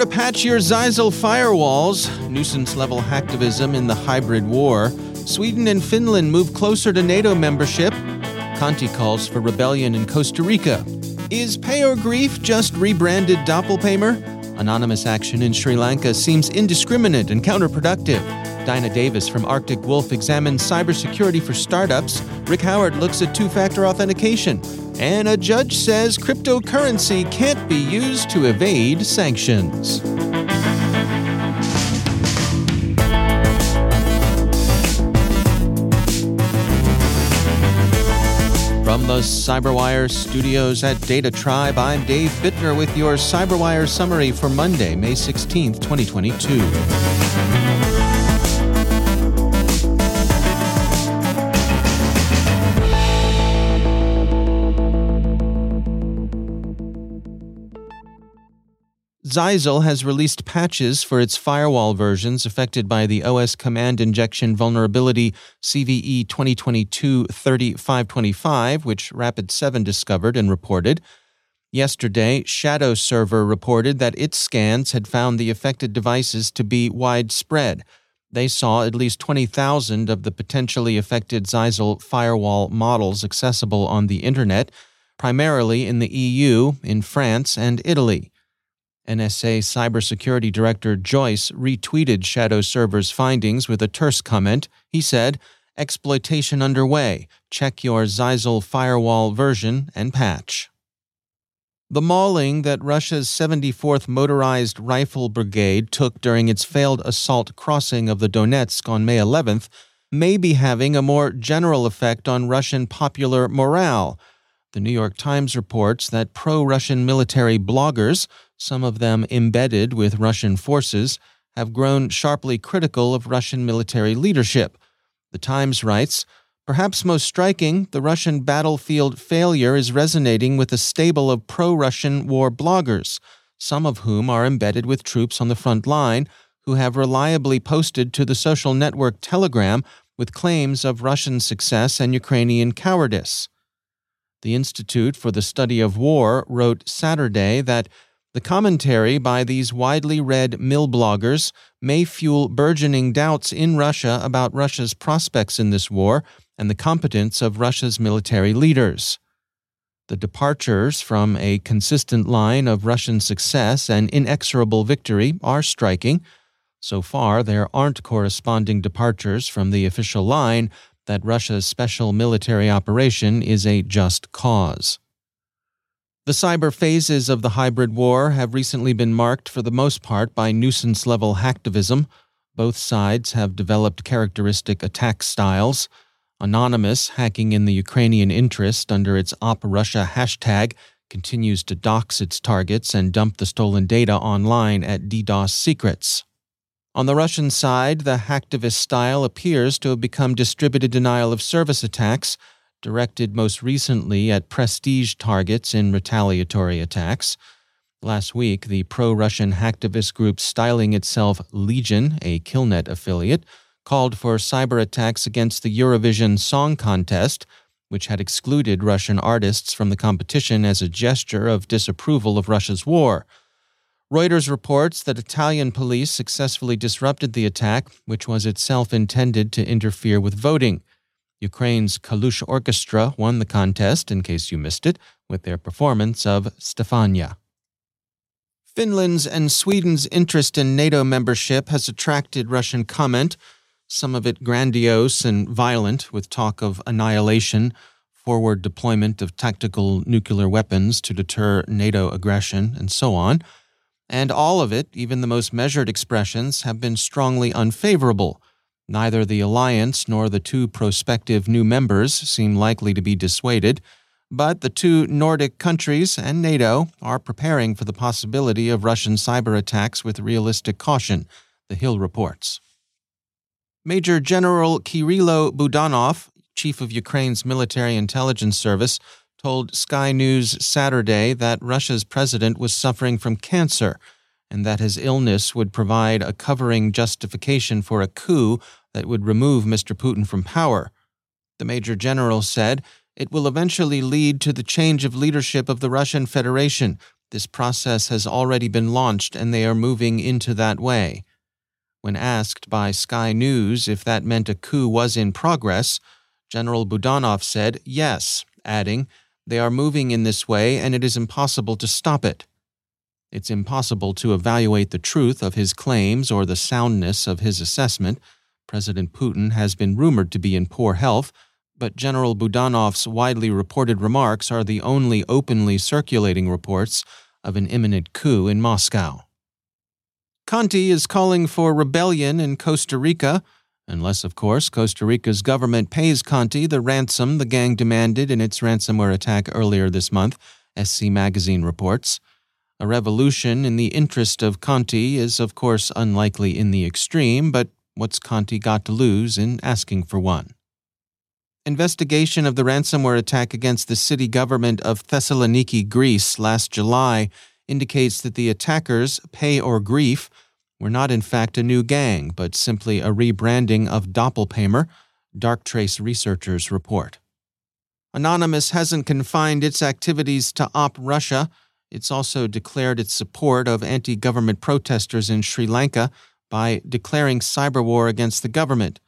To patch your Zyxel firewalls. Nuisance level hacktivism in the hybrid war. Sweden and Finland move closer to NATO membership. Conti calls for rebellion in Costa Rica. Is pay or grief just rebranded Doppelpaymer? Anonymous action in Sri Lanka seems indiscriminate and counterproductive. Dinah Davis from Arctic Wolf examines cybersecurity for startups. Rick Howard looks at two factor authentication. And a judge says cryptocurrency can't be used to evade sanctions. From the CyberWire studios at Data Tribe, I'm Dave Bittner with your CyberWire summary for Monday, May 16th, 2022. Zyxel has released patches for its firewall versions affected by the OS command injection vulnerability CVE 2022 3525, which Rapid7 discovered and reported. Yesterday, Shadow Server reported that its scans had found the affected devices to be widespread. They saw at least 20,000 of the potentially affected Zyxel firewall models accessible on the Internet, primarily in the EU, in France, and Italy. NSA Cybersecurity Director Joyce retweeted Shadow Server's findings with a terse comment. He said, Exploitation underway. Check your Zyxel firewall version and patch. The mauling that Russia's 74th Motorized Rifle Brigade took during its failed assault crossing of the Donetsk on May 11th may be having a more general effect on Russian popular morale. The New York Times reports that pro Russian military bloggers some of them embedded with Russian forces, have grown sharply critical of Russian military leadership. The Times writes Perhaps most striking, the Russian battlefield failure is resonating with a stable of pro Russian war bloggers, some of whom are embedded with troops on the front line who have reliably posted to the social network Telegram with claims of Russian success and Ukrainian cowardice. The Institute for the Study of War wrote Saturday that the commentary by these widely read milbloggers may fuel burgeoning doubts in Russia about Russia's prospects in this war and the competence of Russia's military leaders. The departures from a consistent line of Russian success and inexorable victory are striking. So far, there aren't corresponding departures from the official line that Russia's special military operation is a just cause. The cyber phases of the hybrid war have recently been marked for the most part by nuisance level hacktivism. Both sides have developed characteristic attack styles. Anonymous, hacking in the Ukrainian interest under its Op Russia hashtag, continues to dox its targets and dump the stolen data online at DDoS secrets. On the Russian side, the hacktivist style appears to have become distributed denial of service attacks directed most recently at prestige targets in retaliatory attacks. Last week, the pro Russian hacktivist group styling itself Legion, a Killnet affiliate, called for cyber attacks against the Eurovision Song Contest, which had excluded Russian artists from the competition as a gesture of disapproval of Russia's war. Reuters reports that Italian police successfully disrupted the attack, which was itself intended to interfere with voting. Ukraine's Kalush Orchestra won the contest, in case you missed it, with their performance of Stefania. Finland's and Sweden's interest in NATO membership has attracted Russian comment. some of it grandiose and violent, with talk of annihilation, forward deployment of tactical nuclear weapons to deter NATO aggression, and so on. And all of it, even the most measured expressions, have been strongly unfavorable. Neither the alliance nor the two prospective new members seem likely to be dissuaded, but the two Nordic countries and NATO are preparing for the possibility of Russian cyber attacks with realistic caution, the Hill reports. Major General Kirilo Budanov, chief of Ukraine's military intelligence service, told Sky News Saturday that Russia's president was suffering from cancer and that his illness would provide a covering justification for a coup that would remove Mr. Putin from power. The Major General said it will eventually lead to the change of leadership of the Russian Federation. This process has already been launched and they are moving into that way. When asked by Sky News if that meant a coup was in progress, General Budanov said yes, adding, They are moving in this way and it is impossible to stop it. It's impossible to evaluate the truth of his claims or the soundness of his assessment. President Putin has been rumored to be in poor health, but General Budanov's widely reported remarks are the only openly circulating reports of an imminent coup in Moscow. Conti is calling for rebellion in Costa Rica, unless, of course, Costa Rica's government pays Conti the ransom the gang demanded in its ransomware attack earlier this month, SC Magazine reports. A revolution in the interest of Conti is, of course, unlikely in the extreme, but what's Conti got to lose in asking for one? Investigation of the ransomware attack against the city government of Thessaloniki, Greece, last July indicates that the attackers, Pay or Grief, were not in fact a new gang, but simply a rebranding of Doppelpaymer, Darktrace researchers report. Anonymous hasn't confined its activities to Op Russia. It's also declared its support of anti government protesters in Sri Lanka by declaring cyber war against the government.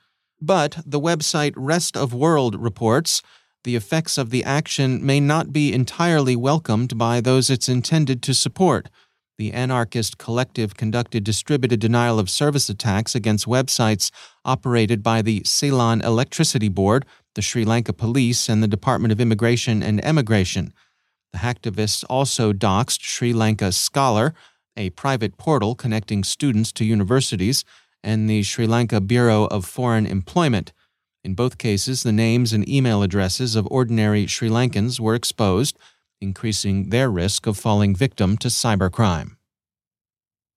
But the website Rest of World reports the effects of the action may not be entirely welcomed by those it's intended to support. The anarchist collective conducted distributed denial of service attacks against websites operated by the Ceylon Electricity Board, the Sri Lanka Police, and the Department of Immigration and Emigration. The hacktivists also doxed Sri Lanka Scholar, a private portal connecting students to universities, and the Sri Lanka Bureau of Foreign Employment. In both cases, the names and email addresses of ordinary Sri Lankans were exposed, increasing their risk of falling victim to cybercrime.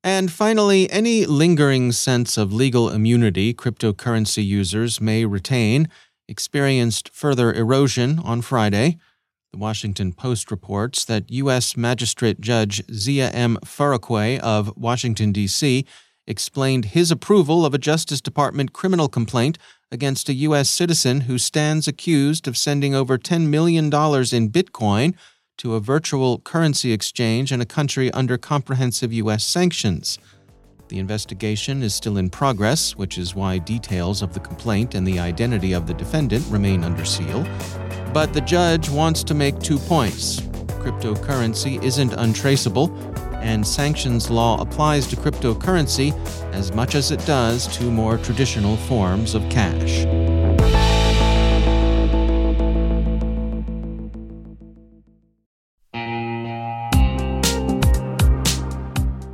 And finally, any lingering sense of legal immunity cryptocurrency users may retain experienced further erosion on Friday. The Washington Post reports that U.S. Magistrate Judge Zia M. Faruqui of Washington, D.C., explained his approval of a Justice Department criminal complaint against a U.S. citizen who stands accused of sending over $10 million in Bitcoin to a virtual currency exchange in a country under comprehensive U.S. sanctions. The investigation is still in progress, which is why details of the complaint and the identity of the defendant remain under seal. But the judge wants to make two points. Cryptocurrency isn't untraceable, and sanctions law applies to cryptocurrency as much as it does to more traditional forms of cash.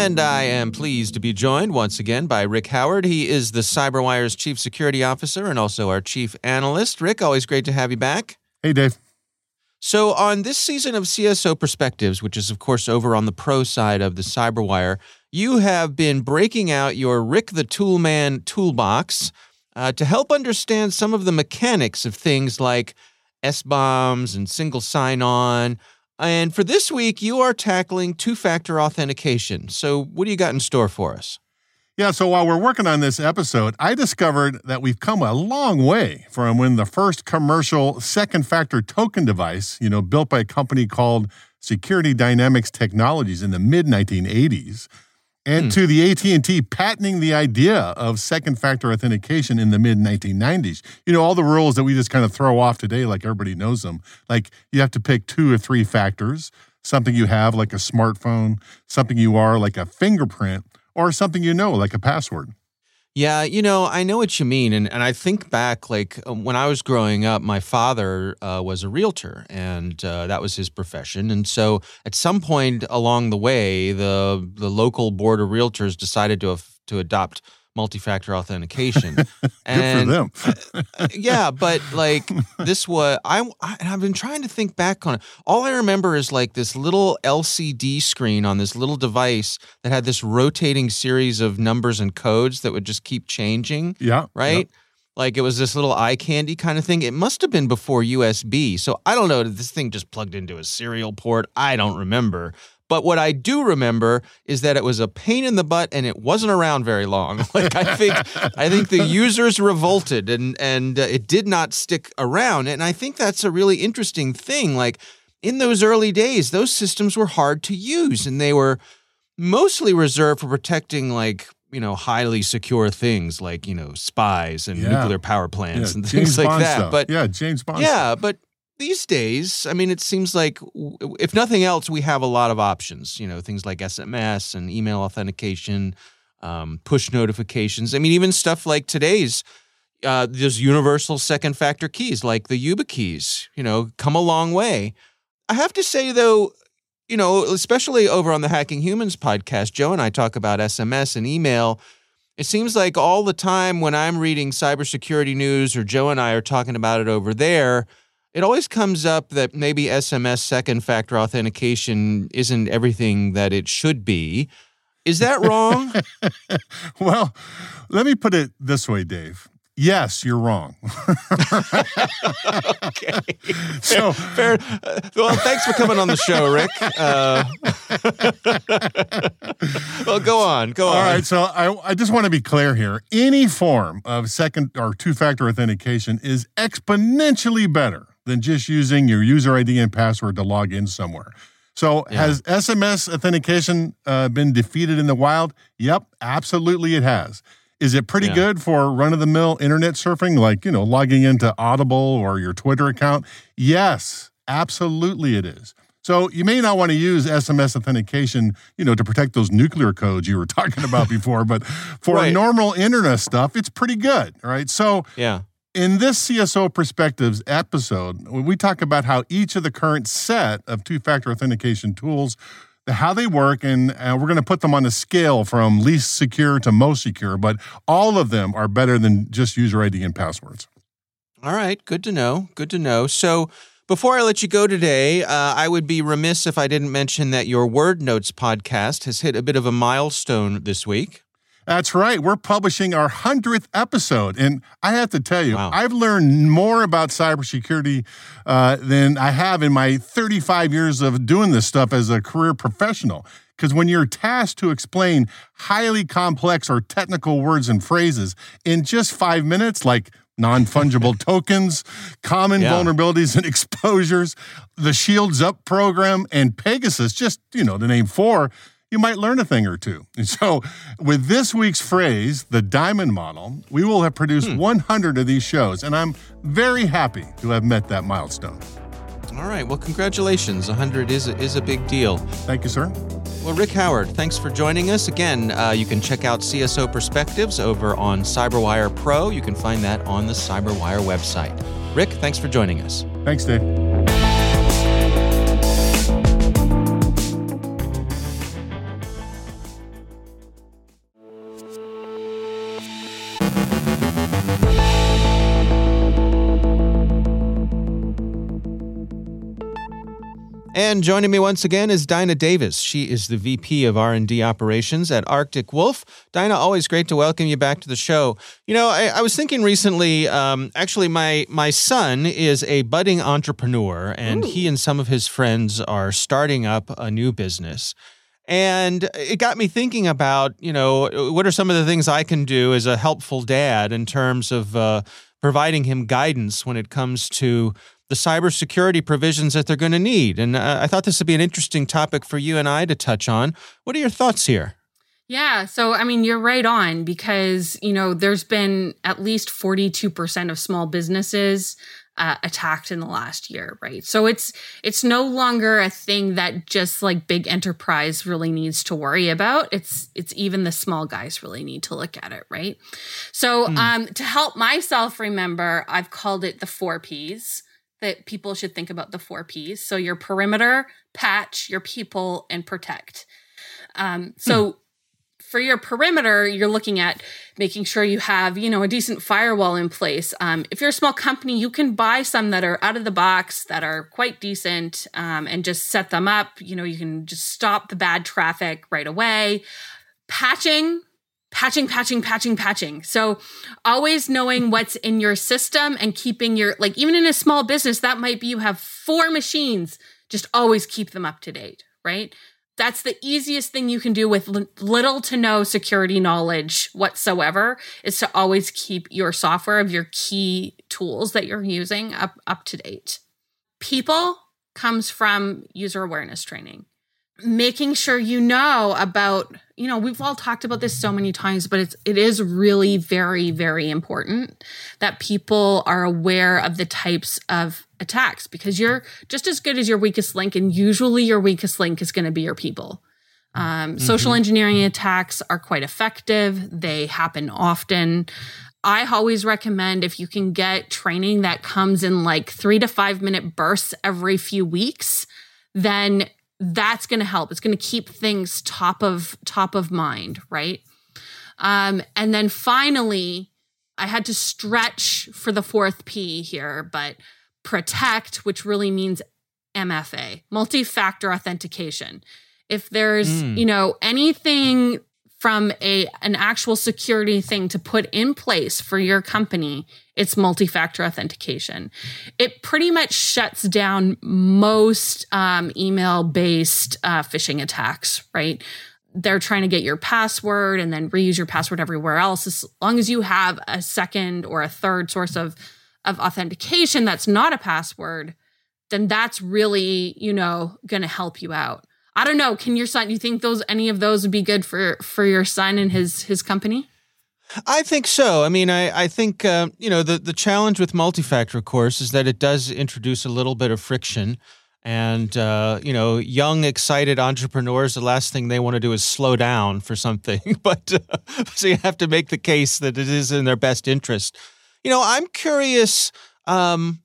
And I am pleased to be joined once again by Rick Howard. He is the CyberWire's Chief Security Officer and also our Chief Analyst. Rick, always great to have you back. Hey, Dave. So, on this season of CSO Perspectives, which is, of course, over on the pro side of the CyberWire, you have been breaking out your Rick the Toolman toolbox uh, to help understand some of the mechanics of things like SBOMs and single sign on. And for this week, you are tackling two factor authentication. So, what do you got in store for us? Yeah, so while we're working on this episode, I discovered that we've come a long way from when the first commercial second factor token device, you know, built by a company called Security Dynamics Technologies in the mid 1980s, and hmm. to the AT&T patenting the idea of second factor authentication in the mid 1990s. You know, all the rules that we just kind of throw off today like everybody knows them. Like you have to pick two or three factors, something you have like a smartphone, something you are like a fingerprint, or something you know like a password. Yeah, you know, I know what you mean. And, and I think back, like um, when I was growing up, my father uh, was a realtor and uh, that was his profession. And so at some point along the way, the, the local board of realtors decided to, to adopt multi-factor authentication. and Good for them. Uh, yeah, but like this was I, I have been trying to think back on it. All I remember is like this little LCD screen on this little device that had this rotating series of numbers and codes that would just keep changing. Yeah. Right? Yeah. Like it was this little eye candy kind of thing. It must have been before USB. So I don't know. Did this thing just plugged into a serial port? I don't remember. But what I do remember is that it was a pain in the butt and it wasn't around very long. Like I think I think the users revolted and and uh, it did not stick around. And I think that's a really interesting thing like in those early days those systems were hard to use and they were mostly reserved for protecting like you know highly secure things like you know spies and yeah. nuclear power plants yeah, and things James like Bond that. Stuff. But yeah, James Bond. Yeah, stuff. but these days, I mean, it seems like if nothing else, we have a lot of options. You know, things like SMS and email authentication, um, push notifications. I mean, even stuff like today's. Uh, there's universal second factor keys like the YubiKeys, you know, come a long way. I have to say, though, you know, especially over on the Hacking Humans podcast, Joe and I talk about SMS and email. It seems like all the time when I'm reading cybersecurity news or Joe and I are talking about it over there, it always comes up that maybe SMS second factor authentication isn't everything that it should be. Is that wrong? well, let me put it this way, Dave. Yes, you're wrong. okay. So fair. Uh, well, thanks for coming on the show, Rick. Uh, well, go on. Go on. All right. So I, I just want to be clear here. Any form of second or two factor authentication is exponentially better than just using your user ID and password to log in somewhere. So, yeah. has SMS authentication uh, been defeated in the wild? Yep, absolutely it has. Is it pretty yeah. good for run of the mill internet surfing, like, you know, logging into Audible or your Twitter account? Yes, absolutely it is. So you may not want to use SMS authentication, you know, to protect those nuclear codes you were talking about before, but for right. normal internet stuff, it's pretty good, right? So yeah In this CSO Perspectives episode, we talk about how each of the current set of two factor authentication tools how they work, and uh, we're going to put them on a scale from least secure to most secure, but all of them are better than just user ID and passwords. All right, good to know. Good to know. So, before I let you go today, uh, I would be remiss if I didn't mention that your Word Notes podcast has hit a bit of a milestone this week. That's right. We're publishing our 100th episode. And I have to tell you, wow. I've learned more about cybersecurity uh, than I have in my 35 years of doing this stuff as a career professional. Because when you're tasked to explain highly complex or technical words and phrases in just five minutes, like non fungible tokens, common yeah. vulnerabilities and exposures, the Shields Up program, and Pegasus, just, you know, to name four, you might learn a thing or two. And so, with this week's phrase, the diamond model, we will have produced hmm. 100 of these shows, and I'm very happy to have met that milestone. All right. Well, congratulations. 100 is a, is a big deal. Thank you, sir. Well, Rick Howard, thanks for joining us. Again, uh, you can check out CSO Perspectives over on CyberWire Pro. You can find that on the CyberWire website. Rick, thanks for joining us. Thanks, Dave. And joining me once again is Dinah Davis. She is the VP of R&D Operations at Arctic Wolf. Dinah, always great to welcome you back to the show. You know, I, I was thinking recently. Um, actually, my my son is a budding entrepreneur, and Ooh. he and some of his friends are starting up a new business. And it got me thinking about, you know, what are some of the things I can do as a helpful dad in terms of uh, providing him guidance when it comes to the cybersecurity provisions that they're going to need. And uh, I thought this would be an interesting topic for you and I to touch on. What are your thoughts here? Yeah, so I mean, you're right on because, you know, there's been at least 42% of small businesses uh, attacked in the last year, right? So it's it's no longer a thing that just like big enterprise really needs to worry about. It's it's even the small guys really need to look at it, right? So mm. um, to help myself remember, I've called it the four P's that people should think about the four P's. So your perimeter, patch, your people, and protect. Um, so hmm. for your perimeter, you're looking at making sure you have, you know, a decent firewall in place. Um, if you're a small company, you can buy some that are out of the box that are quite decent um, and just set them up. You know, you can just stop the bad traffic right away. Patching, patching, patching, patching, patching. So always knowing what's in your system and keeping your, like, even in a small business, that might be you have four machines, just always keep them up to date, right? That's the easiest thing you can do with little to no security knowledge whatsoever is to always keep your software of your key tools that you're using up, up to date. People comes from user awareness training making sure you know about you know we've all talked about this so many times but it's it is really very very important that people are aware of the types of attacks because you're just as good as your weakest link and usually your weakest link is going to be your people. Um, mm-hmm. social engineering attacks are quite effective. They happen often. I always recommend if you can get training that comes in like three to five minute bursts every few weeks, then that's going to help. It's going to keep things top of top of mind, right? Um, and then finally, I had to stretch for the fourth P here, but protect, which really means MFA, multi-factor authentication. If there's, mm. you know, anything from a an actual security thing to put in place for your company it's multi-factor authentication. It pretty much shuts down most um, email-based uh, phishing attacks right? They're trying to get your password and then reuse your password everywhere else. As long as you have a second or a third source of of authentication that's not a password then that's really you know going to help you out I don't know. Can your son? You think those any of those would be good for for your son and his his company? I think so. I mean, I, I think, uh, you know, the, the challenge with multi-factor, of course, is that it does introduce a little bit of friction. And, uh, you know, young, excited entrepreneurs, the last thing they want to do is slow down for something. but uh, so you have to make the case that it is in their best interest You know, I'm curious. Um,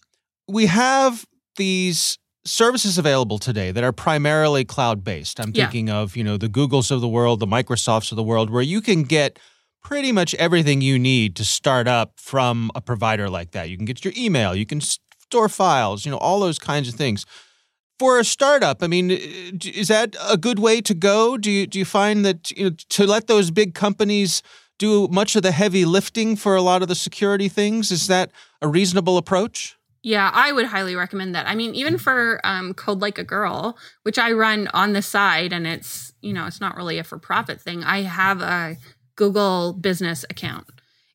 we have these services available today that are primarily cloud based. I'm Yeah. thinking of, you know, the Googles of the world, the Microsofts of the world, where you can get pretty much everything you need to start up from a provider like that. You can get your email, you can store files, you know, all those kinds of things. For a startup, I mean, is that a good way to go? Do you do you find that you know, to let those big companies do much of the heavy lifting for a lot of the security things is that a reasonable approach? Yeah, I would highly recommend that. I mean, even for um, Code Like a Girl, which I run on the side, and it's you know it's not really a for profit thing. I have a Google business account,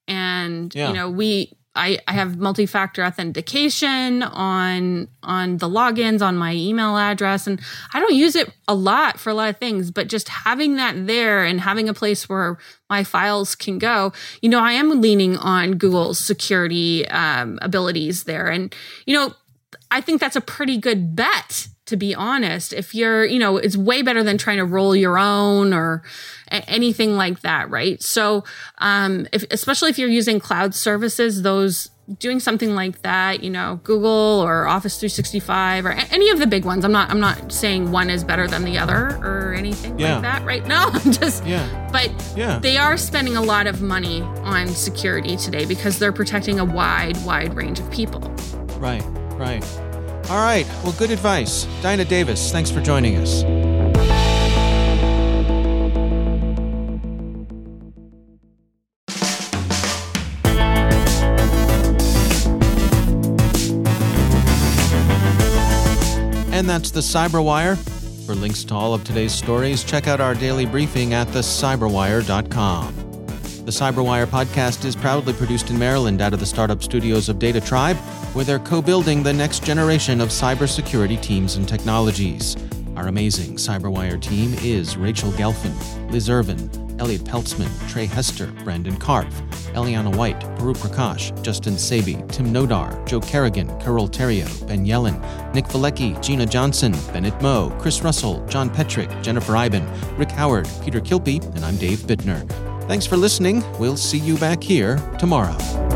and Yeah. you know we I, I have multi-factor authentication on on the logins on my email address and i don't use it a lot for a lot of things but just having that there and having a place where my files can go you know i am leaning on google's security um, abilities there. And you know I think that's a pretty good bet, to be honest. If you're, you know, it's way better than trying to roll your own or anything like that, right? So, um, if, especially if you're using cloud services, those doing something like that, you know, Google or Office 365 or any of the big ones. I'm not, I'm not saying one is better than the other or anything Yeah. like that, right? No, I'm just, Yeah. but Yeah. they are spending a lot of money on security today because they're protecting a wide, wide range of people. Right, right. All right. Well, good advice. Dinah Davis, thanks for joining us. And that's the Cyberwire. For links to all of today's stories, check out our daily briefing at thecyberwire.com. The Cyberwire podcast is proudly produced in Maryland out of the startup studios of Data Tribe, where they're co building the next generation of cybersecurity teams and technologies. Our amazing Cyberwire team is Rachel Gelfand, Liz Irwin, Elliot Peltzman, Trey Hester, Brandon Karpf, Eliana White, Puru Prakash, Justin Sabie, Tim Nodar, Joe Kerrigan, Carol Theriault, Ben Yellen, Nick Veliky, Gina Johnson, Bennett Moe, Chris Russell, John Petrick, Jennifer Eiben, Rick Howard, Peter Kilpe, and I'm Dave Bittner. Thanks for listening. We'll see you back here tomorrow.